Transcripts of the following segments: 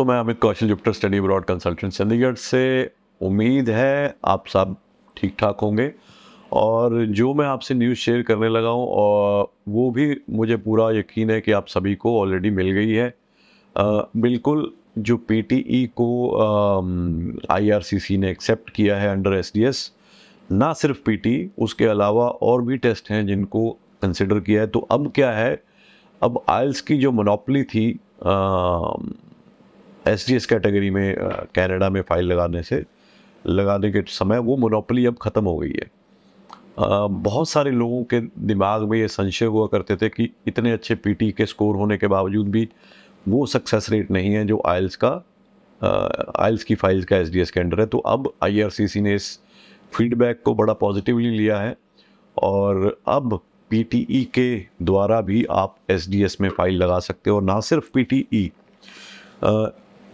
दोस्तों मैं Amit Kaushal Jupiter study abroad consultant Chandigarh से उम्मीद है आप सब ठीक ठाक होंगे। और जो मैं आपसे न्यूज़ शेयर करने लगा हूँ और वो भी मुझे पूरा यकीन है कि आप सभी को ऑलरेडी मिल गई है। आ, बिल्कुल जो पीटीई को आईआरसीसी ने एक्सेप्ट किया है अंडर एसडीएस ना सिर्फ़ पीटी उसके अलावा और भी टेस्ट हैं जिनको कंसिडर किया है। तो अब क्या है? अब आयल्स की जो मोनोपली थी एस एस कैटेगरी में कनाडा में फ़ाइल लगाने से लगाने के समय वो मोनोपली अब ख़त्म हो गई है। आ, बहुत सारे लोगों के दिमाग में ये संशय हुआ करते थे कि इतने अच्छे पीटी के स्कोर होने के बावजूद भी वो सक्सेस रेट नहीं है जो आयल्स का आयल्स की फाइल्स का एस के अंडर है। तो अब आई आर सी सी ने इस फीडबैक को बड़ा पॉजिटिवली लिया है और अब पीटीई के द्वारा भी आप एसडीएस में फ़ाइल लगा सकते हो। और ना सिर्फ़ पीटीई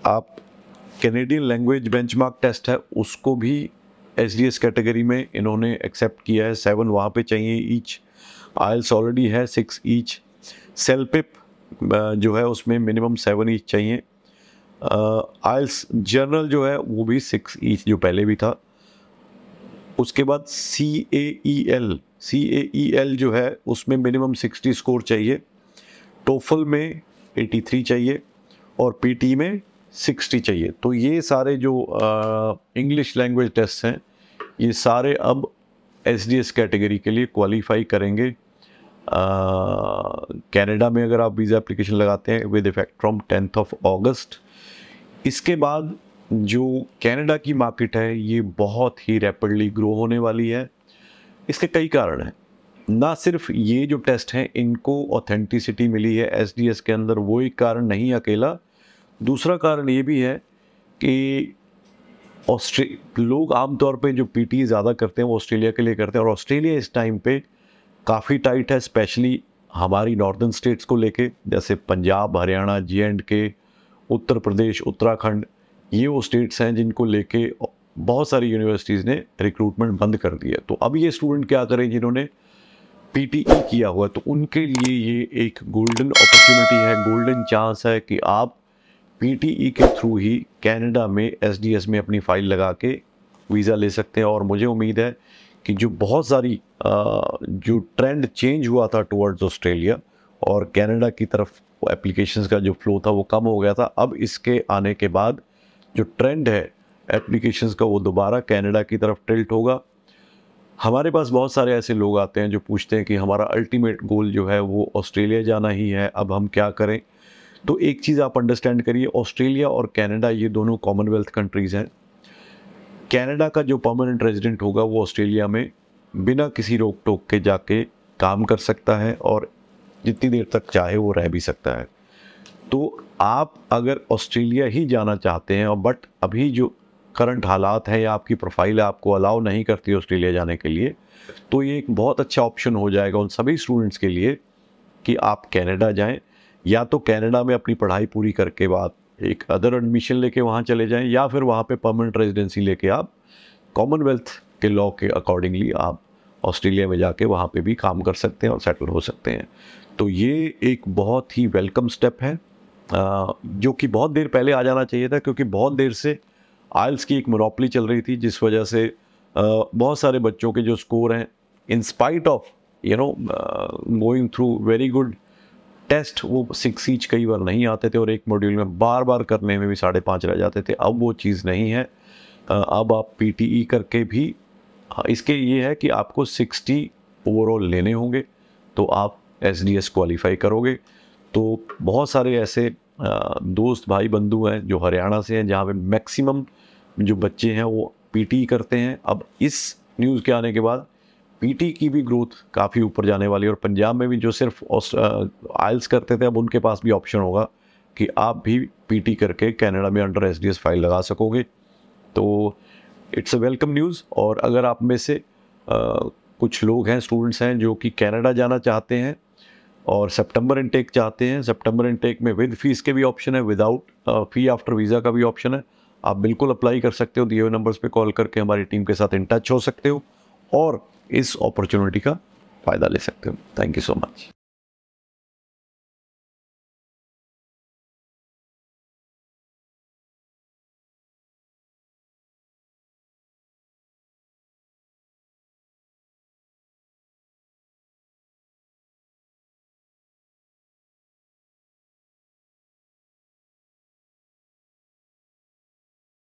आप कैनेडियन लैंग्वेज बेंचमार्क टेस्ट है, उसको भी एस डी एस कैटेगरी में इन्होंने एक्सेप्ट किया है। सेवन वहाँ पे चाहिए ईच आयल्स ऑलरेडी है सिक्स ईच सेलपिप जो है, उसमें मिनिमम सेवन ईच चाहिए। आयल्स जर्नल जो है, वो भी सिक्स ईच जो पहले भी था। उसके बाद सी ए ई एल सी ए ई एल जो है, उसमें मिनिमम सिक्सटी स्कोर चाहिए। टोफल में एटी थ्री चाहिए। और पी टी में सिक्सटी चाहिए। तो ये सारे जो इंग्लिश लैंग्वेज टेस्ट हैं, ये सारे अब एस डी एस कैटेगरी के लिए क्वालिफाई करेंगे। कनाडा में अगर आप वीज़ा एप्लीकेशन लगाते हैं with effect from tenth of August इसके बाद जो कनाडा की मार्केट है, ये बहुत ही रैपिडली ग्रो होने वाली है। इसके कई कारण हैं। ना सिर्फ़ ये जो टेस्ट हैं, इनको ऑथेंटिसिटी मिली है एसडीएस के अंदर, वो एक कारण नहीं अकेला। दूसरा कारण ये भी है कि ऑस्ट्रे, लोग आमतौर पे जो पीटी ज़्यादा करते हैं वो ऑस्ट्रेलिया के लिए करते हैं और ऑस्ट्रेलिया इस टाइम पे काफ़ी टाइट है स्पेशली हमारी नॉर्दर्न स्टेट्स को लेके, जैसे पंजाब, हरियाणा जे एंड के उत्तर प्रदेश, उत्तराखंड, ये वो स्टेट्स हैं जिनको लेके बहुत सारी यूनिवर्सिटीज़ ने रिक्रूटमेंट बंद कर दिया तो अब ये स्टूडेंट क्या करें जिन्होंने पीटीई किया हुआ तो उनके लिए ये एक गोल्डन अपॉर्चुनिटी है गोल्डन चांस है कि आप पीटीई के थ्रू ही कनाडा में एसडीएस में अपनी फ़ाइल लगा के वीज़ा ले सकते हैं। और मुझे उम्मीद है कि जो बहुत सारी जो ट्रेंड चेंज हुआ था टुवर्ड्स ऑस्ट्रेलिया और कनाडा की तरफ़ एप्लीकेशंस का जो फ्लो था वो कम हो गया था, अब इसके आने के बाद जो ट्रेंड है एप्लीकेशंस का वो दोबारा कनाडा की तरफ़ टिल्ट होगा। हमारे पास बहुत सारे ऐसे लोग आते हैं जो पूछते हैं कि हमारा अल्टीमेट गोल जो है वो ऑस्ट्रेलिया जाना ही है, अब हम क्या करें? तो एक चीज़ आप अंडरस्टैंड करिए, ऑस्ट्रेलिया और कनाडा, ये दोनों कॉमनवेल्थ कंट्रीज़ हैं। कनाडा का जो परमानेंट रेजिडेंट होगा, वो ऑस्ट्रेलिया में बिना किसी रोक टोक के जाके काम कर सकता है और जितनी देर तक चाहे वो रह भी सकता है। तो आप अगर ऑस्ट्रेलिया ही जाना चाहते हैं और बट अभी जो करंट हालात हैं या आपकी प्रोफ़ाइल आपको अलाउ नहीं करती ऑस्ट्रेलिया जाने के लिए तो ये एक बहुत अच्छा ऑप्शन हो जाएगा उन सभी स्टूडेंट्स के लिए कि आप कनाडा जाएँ या तो कनाडा में अपनी पढ़ाई पूरी करके बाद एक अदर एडमिशन लेके वहाँ चले जाएँ, या फिर वहाँ पे परमानेंट रेजिडेंसी लेके आप कॉमनवेल्थ के लॉ के अकॉर्डिंगली आप ऑस्ट्रेलिया में जाके वहाँ पे भी काम कर सकते हैं और सेटल हो सकते हैं। तो ये एक बहुत ही वेलकम स्टेप है। जो कि बहुत देर पहले आ जाना चाहिए था, क्योंकि बहुत देर से आयल्स की एक मोनोपली चल रही थी, जिस वजह से बहुत सारे बच्चों के जो स्कोर हैं in spite of you know going through very good test वो सिक्स ईच कई बार नहीं आते थे और एक मॉड्यूल में बार बार करने में भी साढ़े पाँच रह जाते थे। अब वो चीज़ नहीं है। अब आप पीटीई करके भी हाँ, इसके ये है कि आपको सिक्सटी ओवरऑल लेने होंगे तो आप एस डी एस क्वालिफाई करोगे। तो बहुत सारे ऐसे दोस्त भाई बंधु हैं जो हरियाणा से हैं जहाँ पे मैक्सिमम जो बच्चे हैं वो पीटी करते हैं। अब इस न्यूज़ के आने के बाद पीटी की भी ग्रोथ काफ़ी ऊपर जाने वाली है और पंजाब में भी जो सिर्फ़ आइल्स करते थे अब उनके पास भी ऑप्शन होगा कि आप भी पीटी करके कनाडा में अंडर एसडीएस फ़ाइल लगा सकोगे। तो इट्स अ वेलकम न्यूज़ और अगर आप में से आ, कुछ लोग हैं स्टूडेंट्स हैं जो कि कनाडा जाना चाहते हैं और सितंबर इनटेक चाहते हैं सितंबर इनटेक में विद फ़ीस के भी ऑप्शन है विदाउट फ़ी आफ्टर वीज़ा का भी ऑप्शन है। आप बिल्कुल अप्लाई कर सकते हो दिए हुए नंबर्स पे कॉल करके हमारी टीम के साथ इन टच हो सकते हो। और इस अपॉर्चुनिटी का फ़ायदा ले सकते हो। Thank you so much